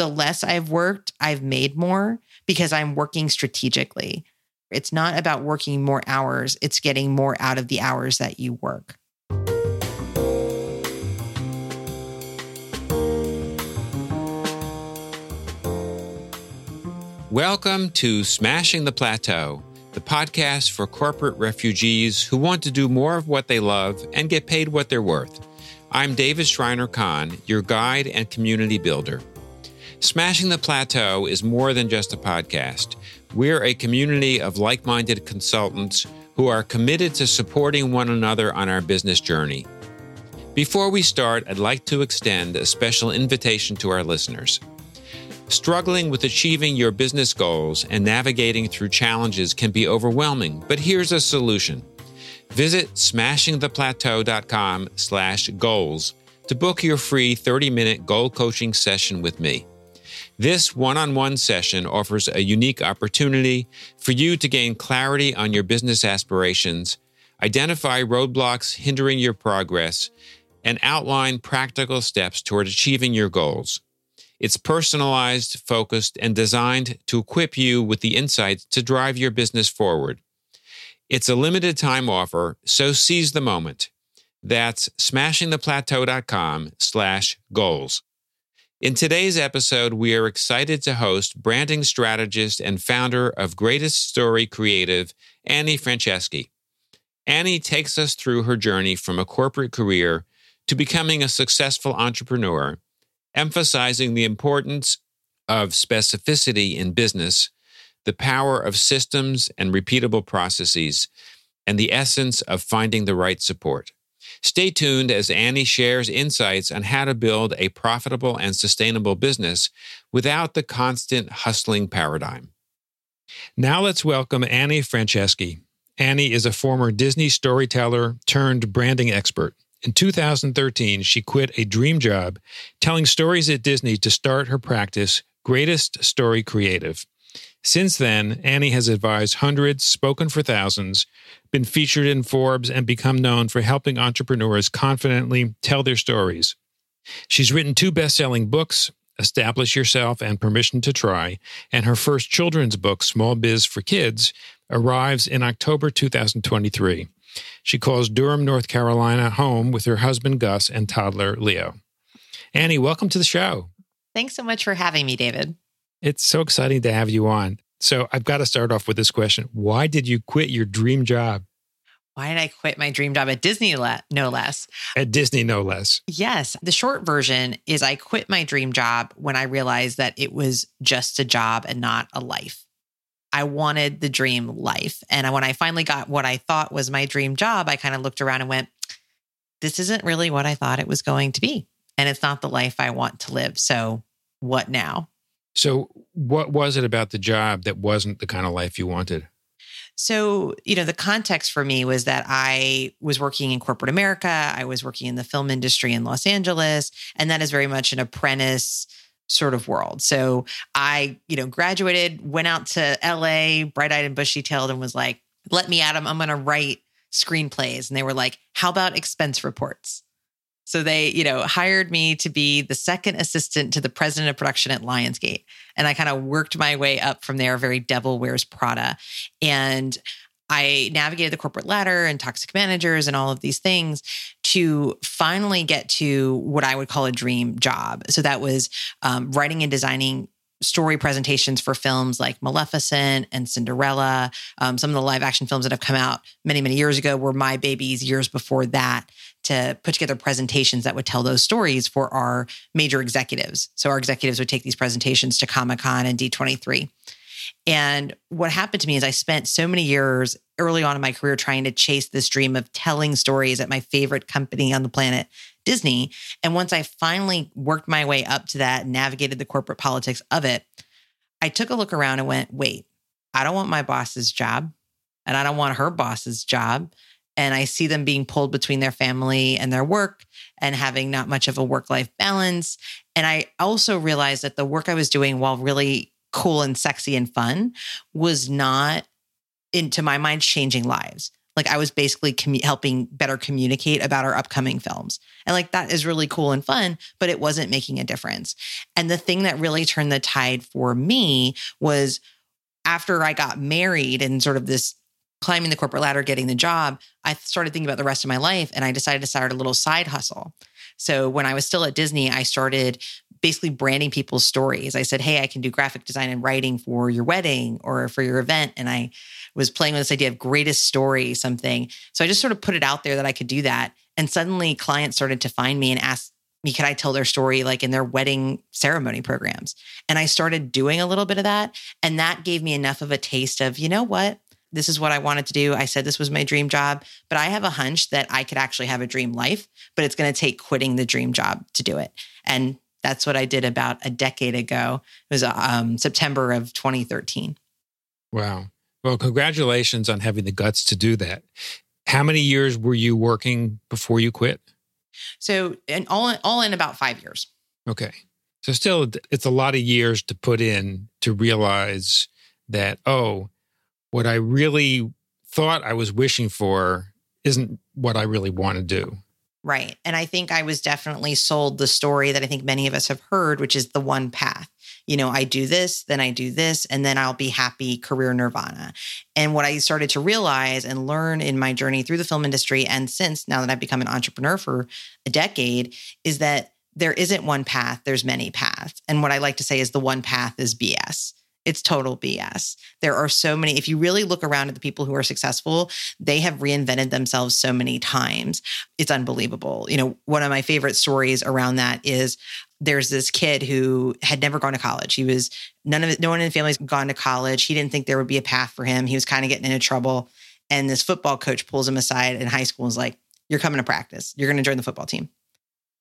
the less I've worked, I've made more because I'm working strategically. It's not about working more hours, it's getting more out of the hours that you work. Welcome to Smashing the Plateau, the podcast for corporate refugees who want to do more of what they love and get paid what they're worth. I'm David Shriner-Cahn, your guide and community builder. Smashing the Plateau is more than just a podcast. We're a community of like minded consultants who are committed to supporting one another on our business journey. Before we start, I'd like to extend a special invitation to our listeners. Struggling with achieving your business goals and navigating through challenges can be overwhelming, but here's a solution. Visit smashingtheplateau.com slash goals to book your free 30-minute goal coaching session with me. This one-on-one session offers a unique opportunity for you to gain clarity on your business aspirations, identify roadblocks hindering your progress, and outline practical steps toward achieving your goals. It's personalized, focused, and designed to equip you with the insights to drive your business forward. It's a limited time offer, so seize the moment. That's smashingtheplateau.com slash goals. In today's episode, we are excited to host branding strategist and founder of Greatest Story Creative, Annie Franceschi. Annie takes us through her journey from a corporate career to becoming a successful entrepreneur emphasizing the importance of specificity in business, the power of systems and repeatable processes, and the essence of finding the right support. Stay tuned as Annie shares insights on how to build a profitable and sustainable business without the constant hustling paradigm. Now let's welcome Annie Franceschi. Annie is a former Disney storyteller turned branding expert. In 2013, she quit a dream job telling stories at Disney to start her practice, Greatest Story Creative. Since then, Annie has advised hundreds, spoken for thousands, been featured in Forbes, and become known for helping entrepreneurs confidently tell their stories. She's written two best selling books, Establish Yourself and Permission to Try, and her first children's book, Small Biz for Kids, arrives in October 2023. She calls Durham, North Carolina home with her husband Gus and toddler Leo. Annie, welcome to the show. Thanks so much for having me, David. It's so exciting to have you on. So, I've got to start off with this question Why did you quit your dream job? Why did I quit my dream job at Disney, no less? At Disney, no less. Yes. The short version is I quit my dream job when I realized that it was just a job and not a life. I wanted the dream life. And when I finally got what I thought was my dream job, I kind of looked around and went, this isn't really what I thought it was going to be. And it's not the life I want to live. So what now? So, what was it about the job that wasn't the kind of life you wanted? So, you know, the context for me was that I was working in corporate America, I was working in the film industry in Los Angeles, and that is very much an apprentice sort of world. So I, you know, graduated, went out to LA, bright eyed and bushy tailed, and was like, let me at them. I'm going to write screenplays. And they were like, how about expense reports? So they, you know, hired me to be the second assistant to the president of production at Lionsgate. And I kind of worked my way up from there, very devil wears Prada. And I navigated the corporate ladder and toxic managers and all of these things to finally get to what I would call a dream job. So that was um, writing and designing story presentations for films like Maleficent and Cinderella. Um, some of the live action films that have come out many, many years ago were my babies years before that to put together presentations that would tell those stories for our major executives. So our executives would take these presentations to Comic Con and D23. And what happened to me is I spent so many years early on in my career trying to chase this dream of telling stories at my favorite company on the planet, Disney. And once I finally worked my way up to that, navigated the corporate politics of it, I took a look around and went, wait, I don't want my boss's job and I don't want her boss's job. And I see them being pulled between their family and their work and having not much of a work life balance. And I also realized that the work I was doing, while really cool and sexy and fun was not into my mind changing lives Like I was basically commu- helping better communicate about our upcoming films. And like that is really cool and fun, but it wasn't making a difference. And the thing that really turned the tide for me was after I got married and sort of this climbing the corporate ladder, getting the job, I started thinking about the rest of my life and I decided to start a little side hustle. So when I was still at Disney, I started basically branding people's stories. I said, Hey, I can do graphic design and writing for your wedding or for your event. And I was playing with this idea of greatest story, something. So I just sort of put it out there that I could do that. And suddenly clients started to find me and ask me, could I tell their story like in their wedding ceremony programs? And I started doing a little bit of that. And that gave me enough of a taste of, you know what? This is what I wanted to do. I said this was my dream job, but I have a hunch that I could actually have a dream life, but it's going to take quitting the dream job to do it. And that's what I did about a decade ago. It was um, September of 2013. Wow. Well, congratulations on having the guts to do that. How many years were you working before you quit? So, and all in, all in about five years. Okay. So, still, it's a lot of years to put in to realize that, oh, what I really thought I was wishing for isn't what I really want to do. Right. And I think I was definitely sold the story that I think many of us have heard, which is the one path. You know, I do this, then I do this, and then I'll be happy, career nirvana. And what I started to realize and learn in my journey through the film industry, and since now that I've become an entrepreneur for a decade, is that there isn't one path, there's many paths. And what I like to say is the one path is BS it's total BS. There are so many, if you really look around at the people who are successful, they have reinvented themselves so many times. It's unbelievable. You know, one of my favorite stories around that is there's this kid who had never gone to college. He was none of no one in the family's gone to college. He didn't think there would be a path for him. He was kind of getting into trouble. And this football coach pulls him aside in high school and is like, You're coming to practice. You're going to join the football team.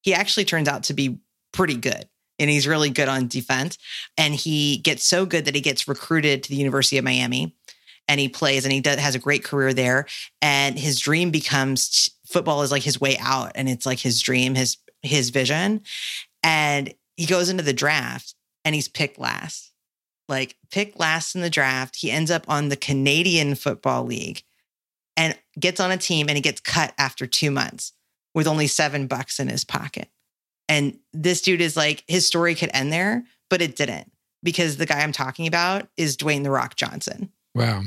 He actually turns out to be pretty good and he's really good on defense. And he gets so good that he gets recruited to the University of Miami and he plays and he does, has a great career there. And his dream becomes football is like his way out and it's like his dream, his his vision. And he goes into the draft and he's picked last. Like picked last in the draft. He ends up on the Canadian Football League and gets on a team and he gets cut after 2 months with only 7 bucks in his pocket. And this dude is like, his story could end there, but it didn't because the guy I'm talking about is Dwayne The Rock Johnson. Wow.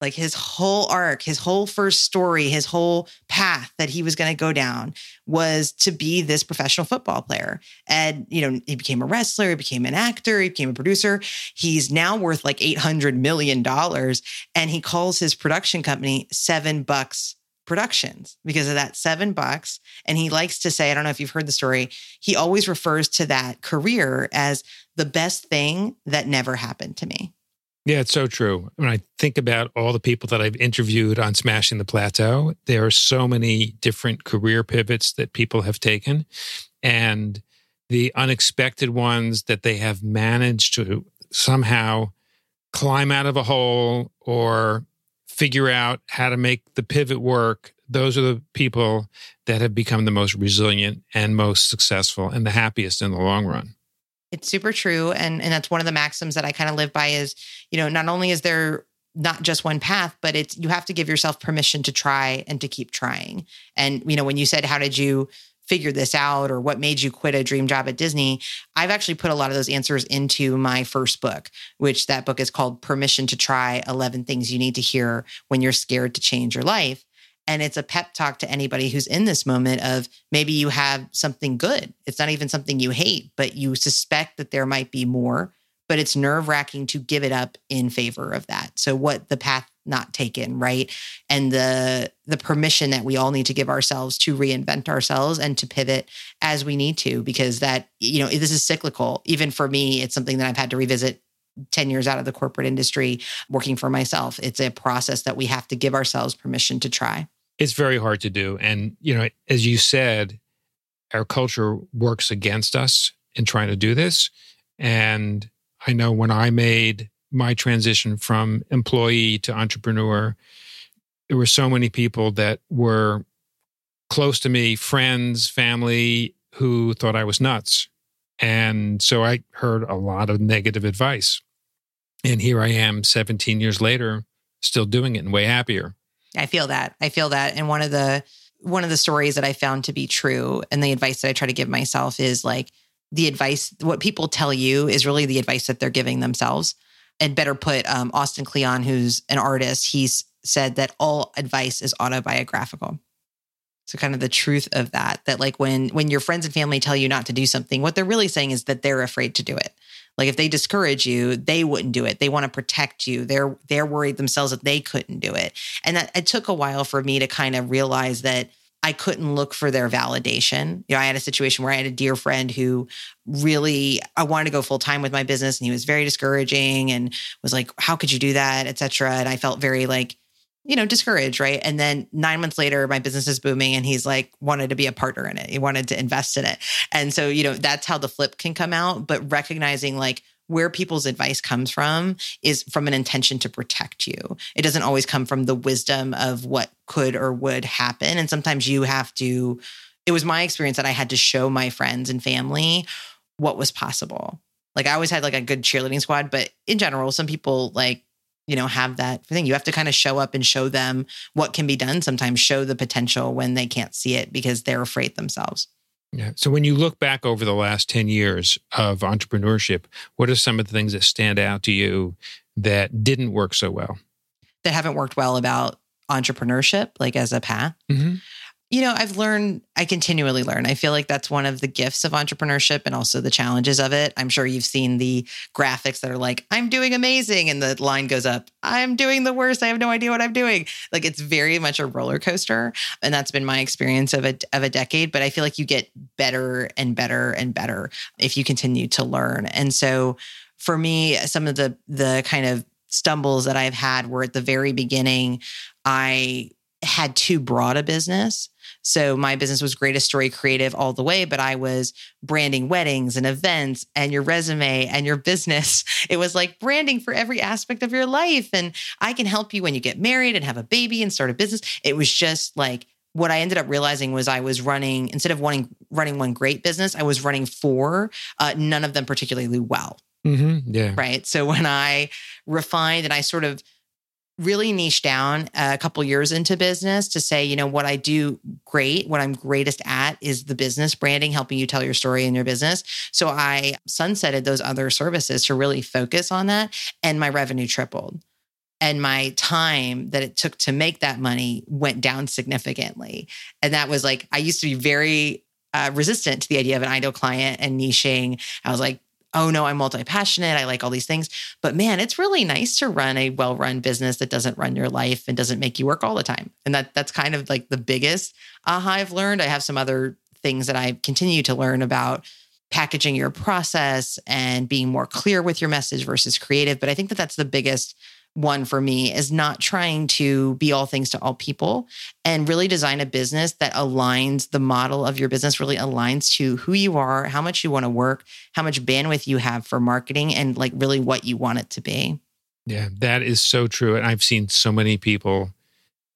Like his whole arc, his whole first story, his whole path that he was going to go down was to be this professional football player. And, you know, he became a wrestler, he became an actor, he became a producer. He's now worth like $800 million. And he calls his production company Seven Bucks productions because of that seven bucks. And he likes to say, I don't know if you've heard the story, he always refers to that career as the best thing that never happened to me. Yeah, it's so true. When I think about all the people that I've interviewed on Smashing the Plateau, there are so many different career pivots that people have taken. And the unexpected ones that they have managed to somehow climb out of a hole or figure out how to make the pivot work, those are the people that have become the most resilient and most successful and the happiest in the long run. It's super true. And, and that's one of the maxims that I kind of live by is, you know, not only is there not just one path, but it's you have to give yourself permission to try and to keep trying. And, you know, when you said, how did you figure this out or what made you quit a dream job at Disney, I've actually put a lot of those answers into my first book, which that book is called Permission to Try 11 Things You Need to Hear When You're Scared to Change Your Life. And it's a pep talk to anybody who's in this moment of maybe you have something good. It's not even something you hate, but you suspect that there might be more, but it's nerve wracking to give it up in favor of that. So, what the path not taken right? And the the permission that we all need to give ourselves to reinvent ourselves and to pivot as we need to because that you know this is cyclical. Even for me it's something that i've had to revisit 10 years out of the corporate industry working for myself. It's a process that we have to give ourselves permission to try. It's very hard to do. And you know as you said our culture works against us in trying to do this. And i know when i made my transition from employee to entrepreneur, there were so many people that were close to me, friends, family, who thought I was nuts. And so I heard a lot of negative advice. And here I am 17 years later, still doing it and way happier. I feel that. I feel that. And one of the one of the stories that I found to be true and the advice that I try to give myself is like the advice what people tell you is really the advice that they're giving themselves. And better put, um, Austin Kleon, who's an artist, he's said that all advice is autobiographical. So kind of the truth of that, that like when when your friends and family tell you not to do something, what they're really saying is that they're afraid to do it. Like if they discourage you, they wouldn't do it. They want to protect you. They're they're worried themselves that they couldn't do it. And that it took a while for me to kind of realize that I couldn't look for their validation. You know, I had a situation where I had a dear friend who really I wanted to go full time with my business and he was very discouraging and was like, "How could you do that?" et cetera. And I felt very like you know, discouraged, right? And then nine months later, my business is booming and he's like wanted to be a partner in it. He wanted to invest in it. And so, you know, that's how the flip can come out. But recognizing like where people's advice comes from is from an intention to protect you. It doesn't always come from the wisdom of what could or would happen. And sometimes you have to, it was my experience that I had to show my friends and family what was possible. Like I always had like a good cheerleading squad, but in general, some people like you know have that thing you have to kind of show up and show them what can be done sometimes show the potential when they can't see it because they're afraid themselves yeah. So when you look back over the last 10 years of entrepreneurship what are some of the things that stand out to you that didn't work so well? That haven't worked well about entrepreneurship like as a path? Mm-hmm you know, I've learned, I continually learn. I feel like that's one of the gifts of entrepreneurship and also the challenges of it. I'm sure you've seen the graphics that are like, I'm doing amazing. And the line goes up, I'm doing the worst. I have no idea what I'm doing. Like it's very much a roller coaster. And that's been my experience of a, of a decade. But I feel like you get better and better and better if you continue to learn. And so for me, some of the, the kind of stumbles that I've had were at the very beginning, I had too broad a business. So my business was Greatest Story Creative all the way, but I was branding weddings and events and your resume and your business. It was like branding for every aspect of your life. And I can help you when you get married and have a baby and start a business. It was just like what I ended up realizing was I was running instead of running running one great business, I was running four, uh, none of them particularly well. Mm-hmm. Yeah. Right. So when I refined and I sort of really niche down a couple years into business to say, you know, what I do great, what I'm greatest at is the business branding, helping you tell your story in your business. So I sunsetted those other services to really focus on that. And my revenue tripled. And my time that it took to make that money went down significantly. And that was like, I used to be very uh, resistant to the idea of an ideal client and niching. I was like, oh no, I'm multi passionate. I like all these things. But man, it's really nice to run a well run business that doesn't run your life and doesn't make you work all the time. And that that's kind of like the biggest aha I've learned. I have some other things that I continue to learn about packaging your process and being more clear with your message versus creative. But I think that that's the biggest one for me is not trying to be all things to all people and really design a business that aligns the model of your business really aligns to who you are, how much you want to work, how much bandwidth you have for marketing and like really what you want it to be. Yeah, that is so true and I've seen so many people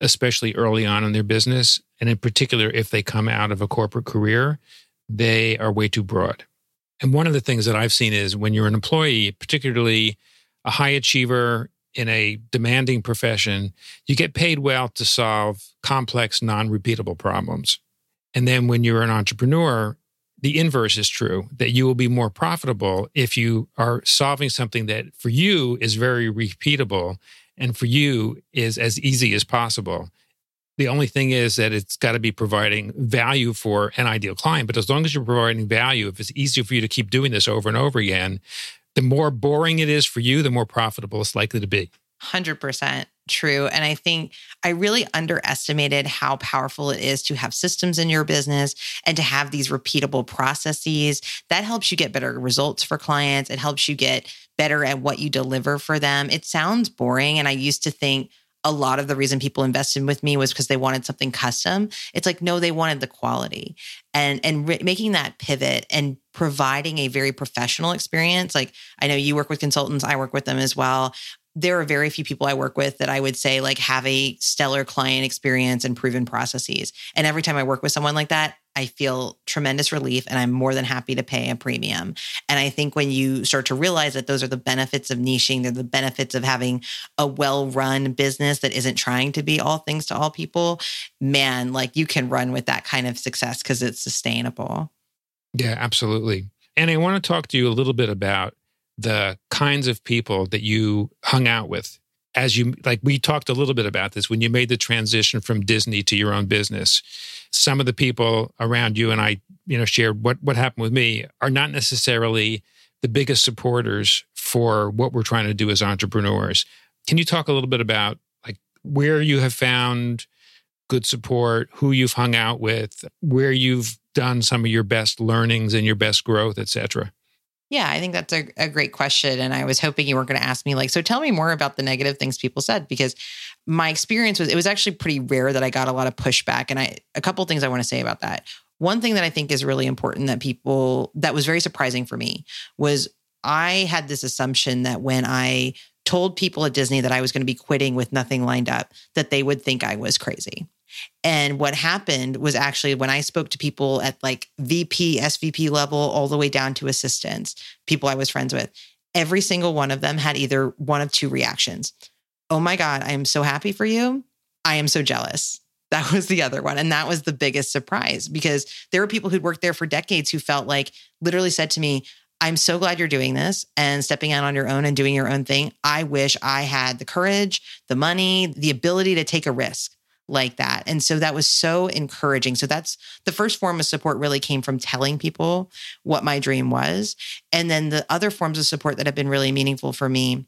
especially early on in their business and in particular if they come out of a corporate career, they are way too broad. And one of the things that I've seen is when you're an employee, particularly a high achiever in a demanding profession, you get paid well to solve complex, non repeatable problems. And then when you're an entrepreneur, the inverse is true that you will be more profitable if you are solving something that for you is very repeatable and for you is as easy as possible. The only thing is that it's got to be providing value for an ideal client. But as long as you're providing value, if it's easier for you to keep doing this over and over again, the more boring it is for you, the more profitable it's likely to be. 100% true. And I think I really underestimated how powerful it is to have systems in your business and to have these repeatable processes. That helps you get better results for clients. It helps you get better at what you deliver for them. It sounds boring. And I used to think, a lot of the reason people invested with me was because they wanted something custom. It's like no, they wanted the quality, and and re- making that pivot and providing a very professional experience. Like I know you work with consultants, I work with them as well. There are very few people I work with that I would say like have a stellar client experience and proven processes. And every time I work with someone like that, I feel tremendous relief and I'm more than happy to pay a premium. And I think when you start to realize that those are the benefits of niching, they're the benefits of having a well run business that isn't trying to be all things to all people, man, like you can run with that kind of success because it's sustainable. Yeah, absolutely. And I want to talk to you a little bit about the kinds of people that you hung out with as you like we talked a little bit about this when you made the transition from Disney to your own business some of the people around you and I you know shared what what happened with me are not necessarily the biggest supporters for what we're trying to do as entrepreneurs. Can you talk a little bit about like where you have found good support who you've hung out with where you've done some of your best learnings and your best growth etc yeah, I think that's a, a great question. And I was hoping you weren't going to ask me, like, so tell me more about the negative things people said, because my experience was it was actually pretty rare that I got a lot of pushback. And I, a couple things I want to say about that. One thing that I think is really important that people, that was very surprising for me was I had this assumption that when I told people at Disney that I was going to be quitting with nothing lined up, that they would think I was crazy. And what happened was actually when I spoke to people at like VP, SVP level, all the way down to assistants, people I was friends with, every single one of them had either one of two reactions. Oh my God, I am so happy for you. I am so jealous. That was the other one. And that was the biggest surprise because there were people who'd worked there for decades who felt like literally said to me, I'm so glad you're doing this and stepping out on your own and doing your own thing. I wish I had the courage, the money, the ability to take a risk like that. And so that was so encouraging. So that's the first form of support really came from telling people what my dream was. And then the other forms of support that have been really meaningful for me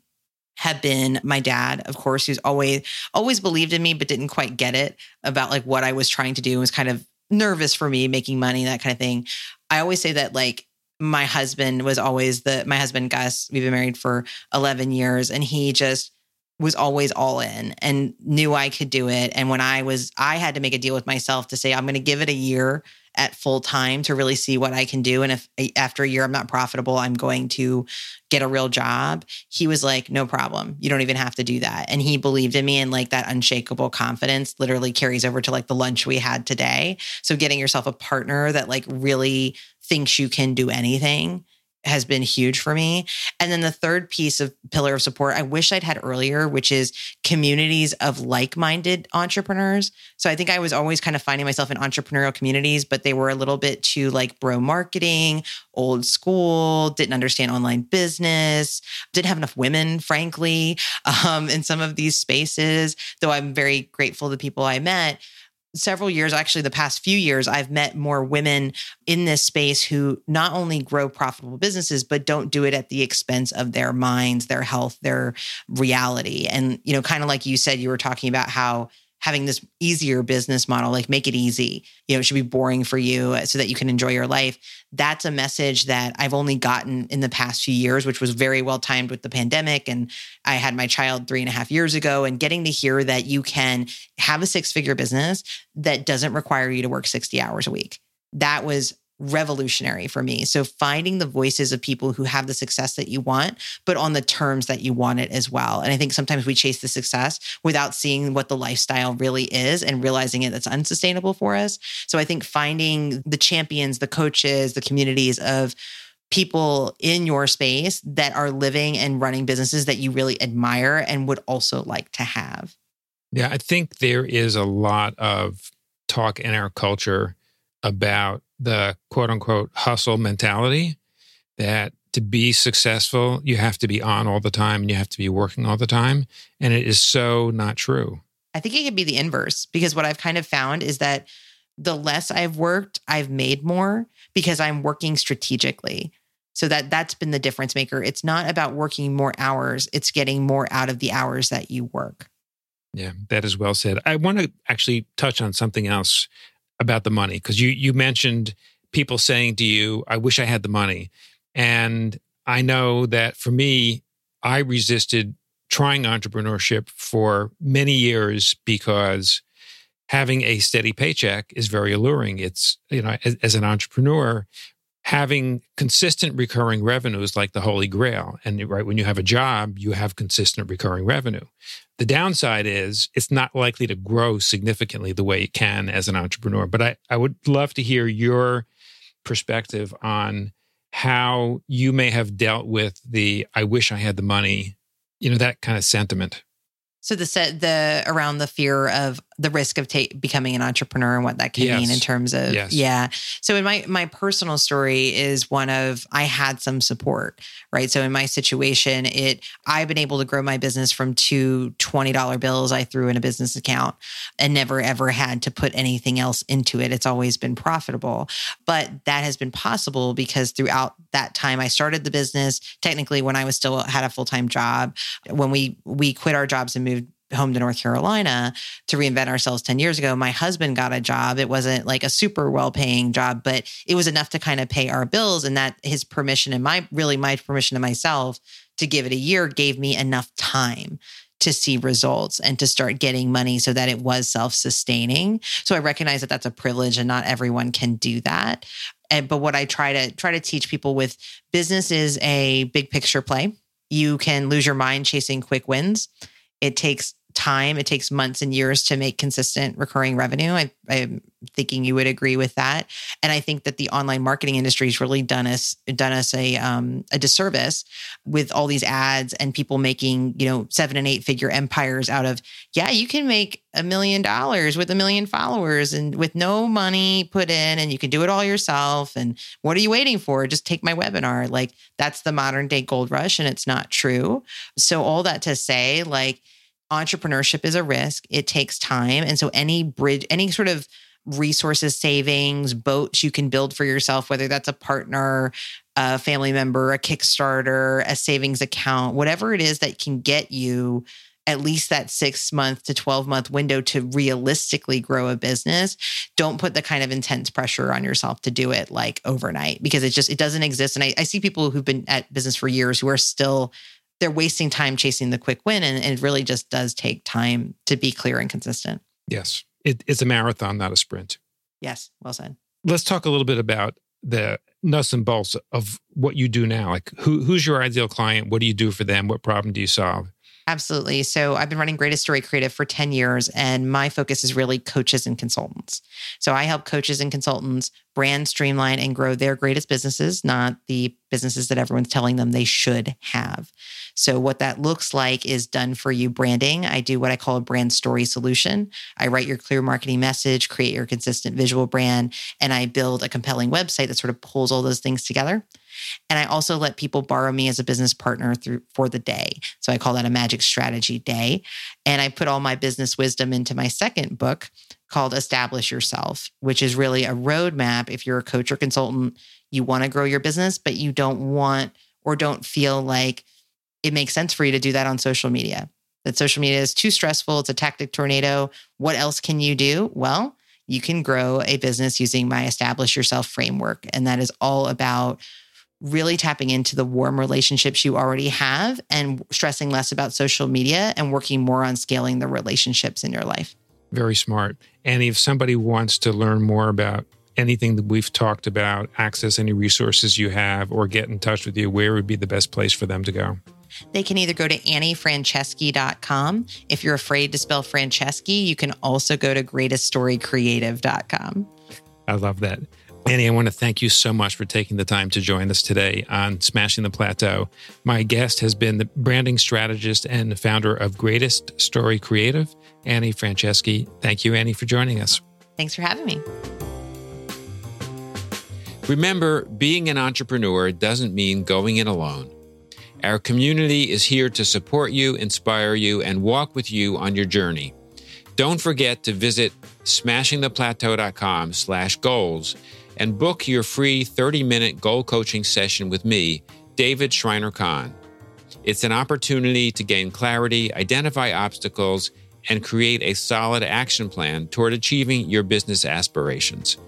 have been my dad, of course, who's always always believed in me but didn't quite get it about like what I was trying to do and was kind of nervous for me making money that kind of thing. I always say that like my husband was always the my husband Gus, we've been married for 11 years and he just was always all in and knew I could do it. And when I was, I had to make a deal with myself to say, I'm going to give it a year at full time to really see what I can do. And if after a year I'm not profitable, I'm going to get a real job. He was like, no problem. You don't even have to do that. And he believed in me and like that unshakable confidence literally carries over to like the lunch we had today. So getting yourself a partner that like really thinks you can do anything has been huge for me. And then the third piece of pillar of support I wish I'd had earlier, which is communities of like minded entrepreneurs. So I think I was always kind of finding myself in entrepreneurial communities, but they were a little bit too like bro marketing, old school, didn't understand online business, didn't have enough women, frankly, um, in some of these spaces. Though I'm very grateful to the people I met several years, actually, the past few years, I've met more women in this space who not only grow profitable businesses, but don't do it at the expense of their minds, their health, their reality. And, you know, kind of like you said, you were talking about how having this easier business model, like make it easy. You know, it should be boring for you uh, so that you can enjoy your life. That's a message that I've only gotten in the past few years, which was very well timed with the pandemic. And I had my child three and a half years ago, and getting to hear that you can have a six figure business that doesn't require you to work 60 hours a week. That was revolutionary for me. So finding the voices of people who have the success that you want, but on the terms that you want it as well. And I think sometimes we chase the success without seeing what the lifestyle really is and realizing it that's unsustainable for us. So I think finding the champions, the coaches, the communities of people in your space that are living and running businesses that you really admire and would also like to have. Yeah, I think there is a lot of talk in our culture about the quote unquote hustle mentality that to be successful, you have to be on all the time and you have to be working all the time. And it is so not true. I think it could be the inverse because what I've kind of found is that the less I've worked, I've made more because I'm working strategically. So that that's been the difference maker. It's not about working more hours, it's getting more out of the hours that you work. Yeah, that is well said. I want to actually touch on something else about the money because you you mentioned people saying to you, "I wish I had the money," and I know that for me, I resisted trying entrepreneurship for many years because having a steady paycheck is very alluring. It's you know as, as an entrepreneur, having consistent recurring revenue is like the holy grail. And right when you have a job, you have consistent recurring revenue. The downside is it's not likely to grow significantly the way it can as an entrepreneur. But I, I would love to hear your perspective on how you may have dealt with the I wish I had the money, you know, that kind of sentiment. So the set the around the fear of the risk of ta- becoming an entrepreneur and what that can Yes. mean in terms of Yes. yeah. So in my my personal story is one of I had some support, right? So in my situation, it I've been able to grow my business from two $20 bills I threw in a business account and never ever had to put anything else into it. It's always been profitable. But that has been possible because throughout that time I started the business, technically when I was still had a full-time job, when we we quit our jobs and moved home to North Carolina to reinvent ourselves 10 years ago, my husband got a job. It wasn't like a super well paying job, but it was enough to kind of pay our bills. And that his permission and my really my permission to myself to give it a year gave me enough time to see results and to start getting money so that it was self sustaining. So I recognize that that's a privilege and not everyone can do that. And, but what I try to try to teach people with business is a big picture play. You can lose your mind chasing quick wins. It takes time. It takes months and years to make consistent recurring revenue. I, I'm thinking you would agree with that. And I think that the online marketing industry has really done us done us a um, a disservice with all these ads and people making you know seven and eight figure empires out of yeah you can make a million dollars with a million followers and with no money put in and you can do it all yourself and what are you waiting for just take my webinar like that's the modern day gold rush and it's not true so all that to say like entrepreneurship is a risk. It takes time. And so any bridge any sort of resources savings boats you can build for yourself whether that's a partner a family member a kickstarter a savings account whatever it is that can get you at least that six month to 12 month window to realistically grow a business don't put the kind of intense pressure on yourself to do it like overnight because it just it doesn't exist. And I, I see people who've been at business for years who are still they're wasting time chasing the quick win and, and it really just does take time to be clear and consistent Yes. It, it's a marathon, not a sprint. yes well said Let's talk a little bit about the nuts and bolts of what you do now. Like, who, who's your ideal client? What do you do for them? What problem do you solve? Absolutely. So I've been running Greatest Story Creative for 10 years, and my focus is really coaches and consultants. So I help coaches and consultants brand, streamline, and grow their greatest businesses, not the businesses that everyone's telling them they should have. So what that looks like is done for you branding. I do what I call a brand story solution. I write your clear marketing message, create your consistent visual brand, and I build a compelling website that sort of pulls all those things together. And I also let people borrow me as a business partner through for the day. So I call that a magic strategy day. And I put all my business wisdom into my second book called Establish Yourself, which is really a roadmap if you're a coach or consultant, you want to grow your business, but you don't want or don't feel like it makes sense for you to do that on social media. That social media is too stressful, it's a tactic tornado. What else can you do? Well, you can grow a business using my Establish Yourself framework. And that is all about really tapping into the warm relationships you already have and stressing less about social media and working more on scaling the relationships in your life. Very smart. And if somebody wants to learn more about anything that we've talked about, access any resources you have, or get in touch with you, where would be the best place for them to go? They can either go to anniefranceschi.com. If you're afraid to spell Franceschi, you can also go to greateststorycreative.com. I love that. Annie, I want to thank you so much for taking the time to join us today on Smashing the Plateau. My guest has been the branding strategist and founder of Greatest Story Creative, Annie Franceschi. Thank you, Annie, for joining us. Thanks for having me. Remember, being an entrepreneur doesn't mean going it alone. Our community is here to support you, inspire you, and walk with you on your journey. Don't forget to visit smashingtheplateau.com slash goals and book your free 30-minute goal coaching session with me, David Shriner-Cahn. It's an opportunity to gain clarity, identify obstacles, and create a solid action plan toward achieving your business aspirations.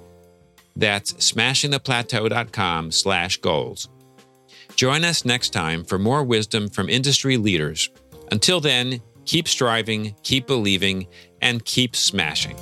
That's smashingtheplateau.com slash goals. Join us next time for more wisdom from industry leaders. Until then, keep striving, keep believing, and keep smashing.